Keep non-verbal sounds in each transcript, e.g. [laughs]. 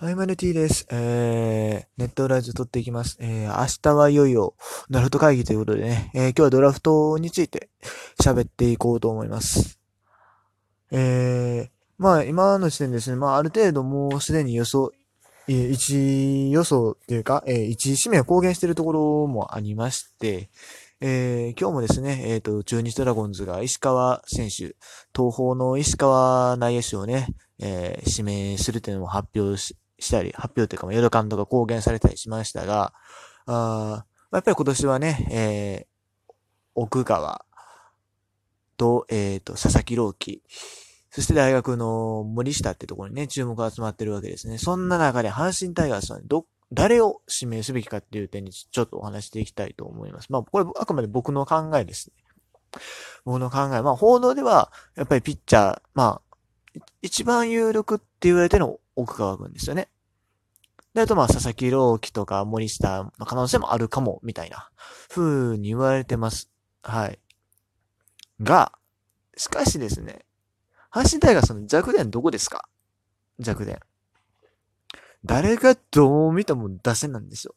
はい、マネティです。えー、ネットラジオ撮っていきます。えー、明日はいよいよドラフト会議ということでね、えー、今日はドラフトについて喋っていこうと思います。えー、まあ今の時点ですね、まあある程度もうすでに予想、え、1予想っていうか、えー、1指名を公言しているところもありまして、えー、今日もですね、えっ、ー、と、中日ドラゴンズが石川選手、東方の石川内野手をね、えー、指名するというのを発表し、したり、発表というか、まあ、ヨドカンとか公言されたりしましたが、あやっぱり今年はね、えー、奥川と、えっ、ー、と、佐々木朗希、そして大学の森下ってところにね、注目が集まってるわけですね。そんな中で阪神タイガースはど、誰を指名すべきかっていう点にちょっとお話していきたいと思います。まあ、これあくまで僕の考えですね。僕の考え。まあ、報道では、やっぱりピッチャー、まあ、一番有力って言われての奥川くんですよね。で、あとまあ、佐々木朗希とか森下の可能性もあるかも、みたいな、風に言われてます。はい。が、しかしですね、阪神タイガースの弱点どこですか？弱点。誰がどう見ても打線なんですよ。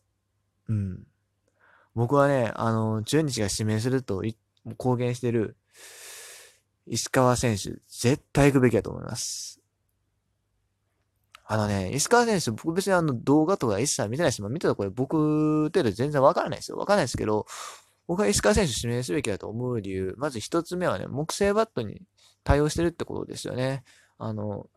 うん。僕はね、あの、中日が指名すると公言してる石川選手、絶対行くべきだと思います。あのね、石川選手、僕別にあの動画とか一切見てないし、まあ、見てたこれ僕程度全然わからないですよ。わからないですけど、僕は石川選手指名すべきだと思う理由、まず一つ目はね、木製バットに対応してるってことですよね。あの、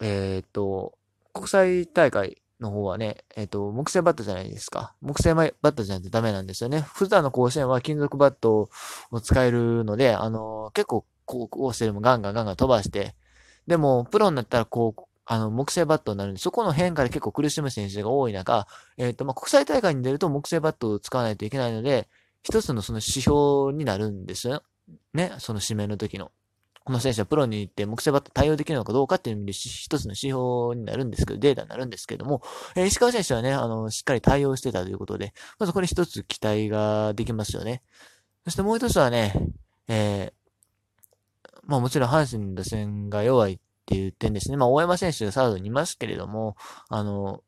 えっ、と、国際大会の方はね、えっ、と、木製バットじゃないですか。木製バットじゃないとダメなんですよね。普段の甲子園は金属バットを使えるので、あの、結構高校生でもガンガンガンガン飛ばして、でも、プロになったらこう、あの、木製バットになるんで、そこの変化で結構苦しむ選手が多い中、えっ、ー、と、まあ、国際大会に出ると木製バットを使わないといけないので、一つのその指標になるんですよ。ね、その指名の時の。この選手はプロに行って木製バット対応できるのかどうかっていう意味で一つの指標になるんですけど、データになるんですけども、えー、石川選手はね、あの、しっかり対応してたということで、まずこれ一つ期待ができますよね。そしてもう一つはね、えー、まあもちろん阪神の打線が弱いっていう点ですね。まあ、大山選手がサードにいますけれども、あの、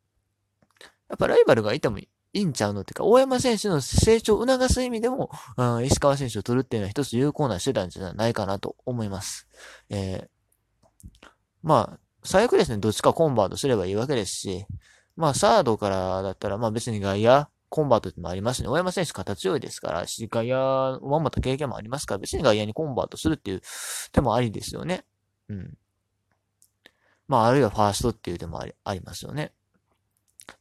やっぱライバルがいてもいいんちゃうのっていうか、大山選手の成長を促す意味でも、うん、石川選手を取るっていうのは一つ有効な手段じゃないかなと思います。えー、まあ、最悪ですね、どっちかコンバートすればいいわけですし、まあ、サードからだったら、まあ別に外野、コンバートってもありますね。大山選手肩強いですから、し、外野、まんまと経験もありますから、別に外野にコンバートするっていう手もありですよね。うん。まあ、あるいはファーストっていう手もありありますよね。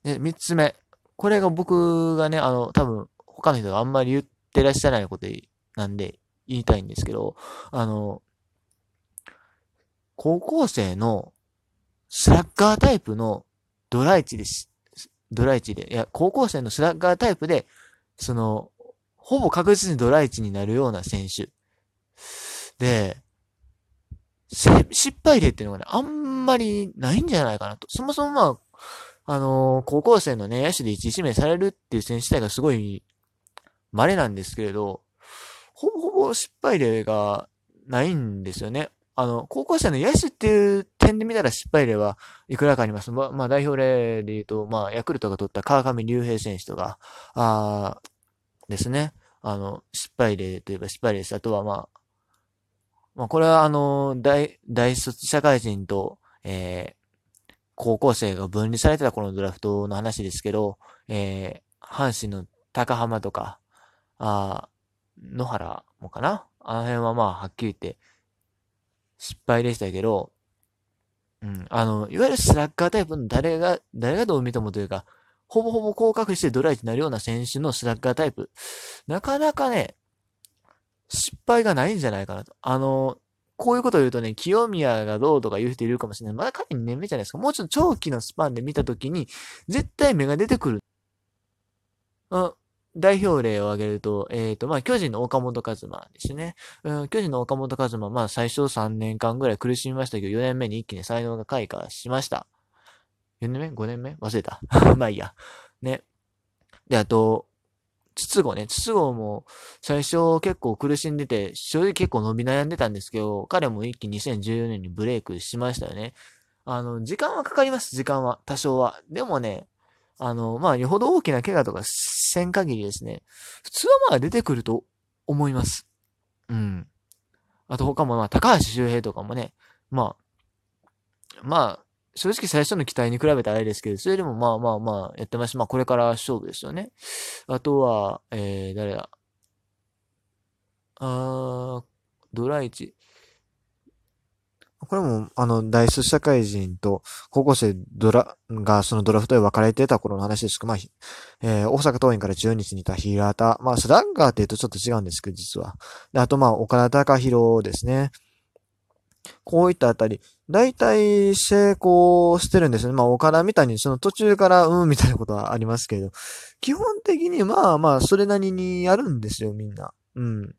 で、三つ目。これが僕がね、あの、多分、他の人があんまり言ってらっしゃらないことなんで言いたいんですけど、あの、高校生のスラッガータイプのドライチです。ドライチで。いや、高校生のスラッガータイプで、その、ほぼ確実にドライチになるような選手。で、失敗例っていうのがね、あんまりないんじゃないかなと。そもそもまあ、あのー、高校生のね、野手で一指名されるっていう選手自体がすごい稀なんですけれど、ほぼほぼ失敗例がないんですよね。あの、高校生の野手っていう点で見たら失敗例はいくらかあります。ま、まあ、代表例で言うと、まあ、ヤクルトが取った川上隆平選手とか、あですね。あの、失敗例といえば失敗例です。あとはまあ、まあ、これはあの、大、大卒社会人と、えー、高校生が分離されてた頃のドラフトの話ですけど、えー、阪神の高浜とか、あ野原もかな？あの辺はまあ、はっきり言って、失敗でしたけど、うん、あの、いわゆるスラッガータイプの誰が、誰がどう見てもというか、ほぼほぼ降格してドライになるような選手のスラッガータイプ。なかなかね、失敗がないんじゃないかなと。あの、こういうことを言うとね、清宮がどうとか言う人いるかもしれない。まだ彼2年目じゃないですか。もうちょっと長期のスパンで見たときに、絶対目が出てくる。うん、代表例を挙げると、えっ、ー、と、まあ、巨人の岡本和真ですね。うん、巨人の岡本和真、まあ、最初3年間ぐらい苦しみましたけど、4年目に一気に才能が開花しました。4年目 ?5 年目？忘れた。[laughs] まあいいや。ね。で、あと、筒子ね、筒子も最初結構苦しんでて、正直結構伸び悩んでたんですけど、彼も一気に2014年にブレイクしましたよね。あの、時間はかかります、時間は。多少は。でもね、あの、まあ、よほど大きな怪我とかせん限りですね、普通はまあ出てくると思います。うん。あと他もまあ、高橋周平とかもね、まあ、まあ、正直最初の期待に比べたらあれですけど、それでもまあまあまあやってます、まあこれから勝負ですよね。あとは、えー、誰だ？あー、ドライチ。これも、あの、大卒社会人と高校生ドラ、がそのドラフトで分かれてた頃の話ですけど、まあ、えー、大阪桐蔭から中日にいた平田。まあ、スラッガーって言うとちょっと違うんですけど、実は。で、あとまあ、岡田隆弘ですね。こういったあたり、大体成功してるんですね。まあ、岡田みたいにその途中からうんみたいなことはありますけど、基本的にまあまあ、それなりにやるんですよ、みんな。うん。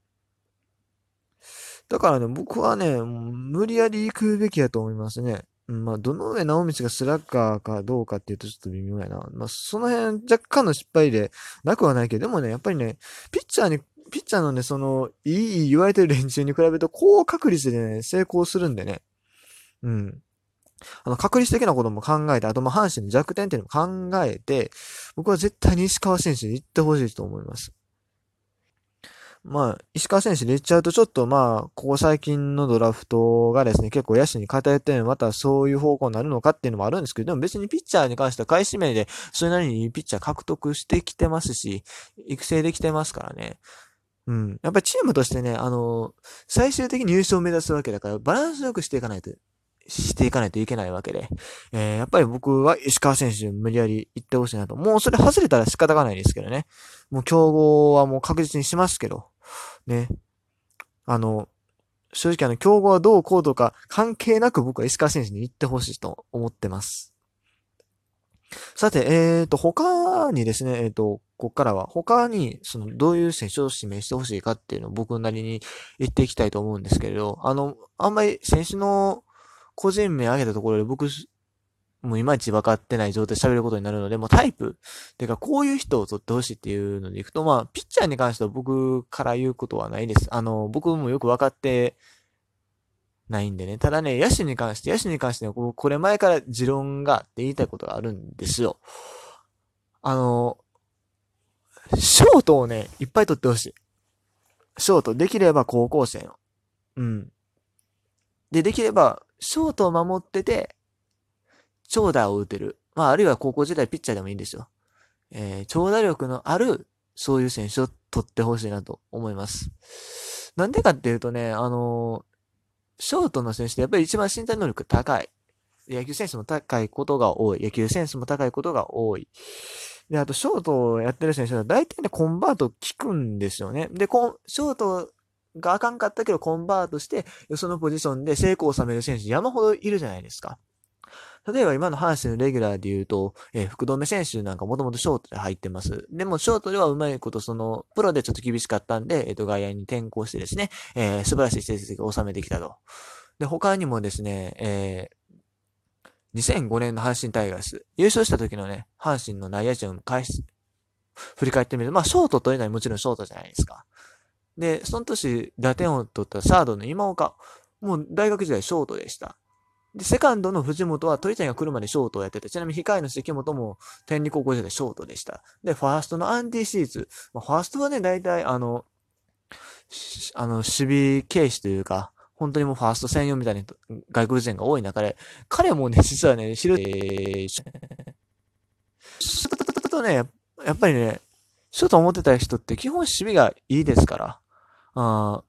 だからね、僕はね、無理やり行くべきやと思いますね。うん、まあ、どの上直道がスラッガーかどうかっていうとちょっと微妙やな。まあ、その辺若干の失敗でなくはないけど、でもね、やっぱりね、ピッチャーに、ピッチャーのね、その、いい言われてる連中に比べると高確率でね、成功するんでね。うん。あの、確率的なことも考えて、あと、ま、阪神の弱点っていうのも考えて、僕は絶対に石川選手に行ってほしいと思います。まあ、石川選手で言っちゃうと、ちょっとまあ、ここ最近のドラフトがですね、結構野手に偏ってまたそういう方向になるのかっていうのもあるんですけど、でも別にピッチャーに関しては開始名で、それなりにピッチャー獲得してきてますし、育成できてますからね。うん。やっぱりチームとしてね、あの、最終的に優勝を目指すわけだから、バランスよくしていかないと、していかないといけないわけで。えー、やっぱり僕は石川選手無理やり行ってほしいなと。もうそれ外れたら仕方がないですけどね。もう競合はもう確実にしますけど。ね。あの、正直あの、競合はどうこうとか関係なく僕は石川選手に行ってほしいと思ってます。さて、えっ、ー、と、他にですね、えっ、ー、と、こっからは、他に、その、どういう選手を指名してほしいかっていうのを僕なりに言っていきたいと思うんですけれど、あの、あんまり選手の個人名挙げたところで僕もういまいち分かってない状態で喋ることになるので、もうタイプ、てかこういう人を取ってほしいっていうのでいくと、まあ、ピッチャーに関しては僕から言うことはないです。あの、僕もよく分かってないんでね。ただね、野手に関して、野手に関しては、これ前から持論があって言いたいことがあるんですよ。あの、ショートをね、いっぱい取ってほしい。ショート、できれば高校生の。うん。で、できれば、ショートを守ってて、長打を打てる。まあ、あるいは高校時代ピッチャーでもいいんですよ。えー、長打力のある、そういう選手を取ってほしいなと思います。なんでかっていうとね、あのー、ショートの選手ってやっぱり一番身体能力高い。野球選手も高いことが多い。野球選手も高いことが多い。で、あと、ショートをやってる選手は大体ね、コンバート効くんですよね。で、コン、ショートがあかんかったけど、コンバートして、そのポジションで成功を収める選手山ほどいるじゃないですか。例えば今の阪神のレギュラーで言うと、えー、福留選手なんかもともとショートで入ってます。でも、ショートではうまいこと、その、プロでちょっと厳しかったんで、えっ、ー、と、外野に転向してですね、えー、素晴らしい成績を収めてきたと。で、他にもですね、えー、2005年の阪神タイガース、優勝した時のね、阪神の内野陣を返し、振り返ってみると、まあ、ショートというのはもちろんショートじゃないですか。で、その年、打点を取ったサードの今岡、もう大学時代ショートでした。で、セカンドの藤本は鳥谷が来るまでショートをやってて、ちなみに控えの関本も天理高校時代ショートでした。で、ファーストのアンディシーズ。まあ、ファーストはね、大体あの、あの、守備軽視というか、本当にもうファースト専用みたいな外国人が多い中で、彼もね、実はね、知る、えー、ちょっとね、やっぱりね、ショート思ってた人って基本守備がいいですから、あ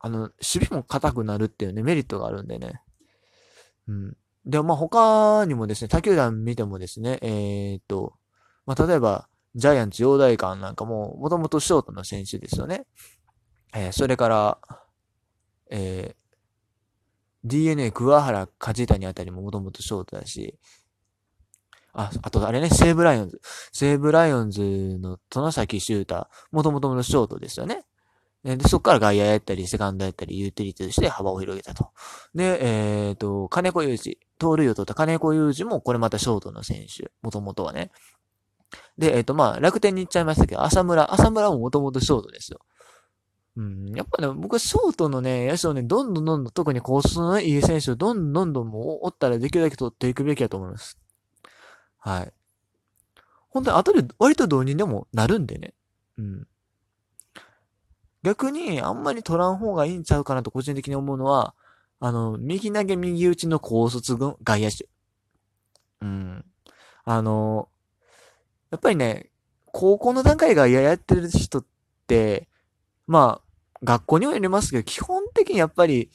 あの、守備も硬くなるっていうね、メリットがあるんでね。うん。で、まあ、他にもですね、他球団見てもですね、えー、っと、まあ、例えば、ジャイアンツ陽大館なんかも、もともとショートの選手ですよね。えー、それから、えー、DNA 桑原梶谷あたりももともとショートだし、あ、あとあれね、西武ライオンズ。西武ライオンズの殿崎修太、もともとのショートですよね。で、そこから外野やったり、セカンドやったり、ユーティリティとして幅を広げたと。で、えっ、ー、と、金子祐二、盗塁を取った金子祐二も、これまたショートの選手、もともとはね。で、えっ、ー、と、まあ、楽天に行っちゃいましたけど、浅村、浅村ももともとショートですよ。うん。やっぱね、僕はショートのね、野手をね、どんどんどんどん、特にコースのいい選手をどんどんどんどんもうおったらできるだけ取っていくべきだと思います。はい。本当に後で割と同人でもなるんでね。うん。逆にあんまり取らん方がいいんちゃうかなと個人的に思うのは、あの、右投げ右打ちの高卒軍外野手。うん。あの、やっぱりね、高校の段階がややってる人って、まあ、学校には入れますけど、基本的にやっぱり、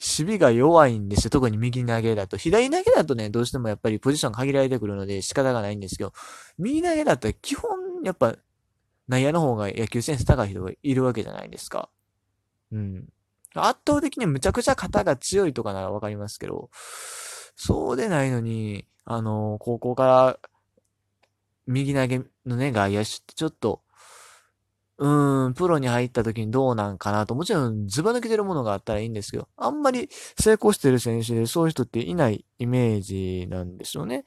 守備が弱いんですよ。特に右投げだと。左投げだとね、どうしてもやっぱりポジション限られてくるので仕方がないんですけど、右投げだと基本、やっぱ、内野の方が野球センス高い人がいるわけじゃないですか。うん。圧倒的にむちゃくちゃ肩が強いとかならわかりますけど、そうでないのに、あの、高校から右投げのね、外野手ってちょっと、うーん、プロに入った時にどうなんかなと、もちろんズバ抜けてるものがあったらいいんですけど、あんまり成功してる選手でそういう人っていないイメージなんですよね。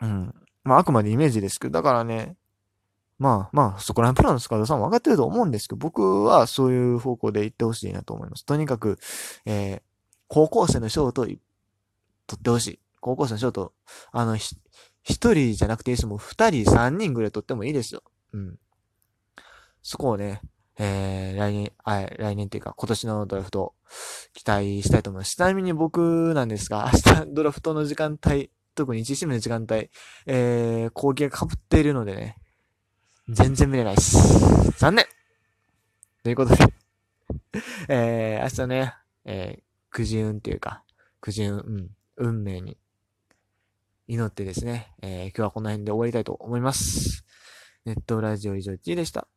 うん。まあ、あくまでイメージですけど、だからね、まあまあ、そこら辺プロのスカウトさんも分かってると思うんですけど、僕はそういう方向で行ってほしいなと思います。とにかく、えー、高校生のショート取ってほしい。高校生のショート、あの、一人じゃなくていいですもん、二人、三人ぐらい取ってもいいですよ。うん。そこをね、えー、来年、あ、来年っていうか今年のドラフト期待したいと思います。ちなみに僕なんですが、明日ドラフトの時間帯、特に1チームの時間帯、えー、攻撃が被っているのでね、全然見れないです。残念ということで [laughs] えー、明日ね、えー、くじ運っていうか、くじ運、うん、運命に祈ってですね、えー、今日はこの辺で終わりたいと思います。ネットラジオ以上1位でした。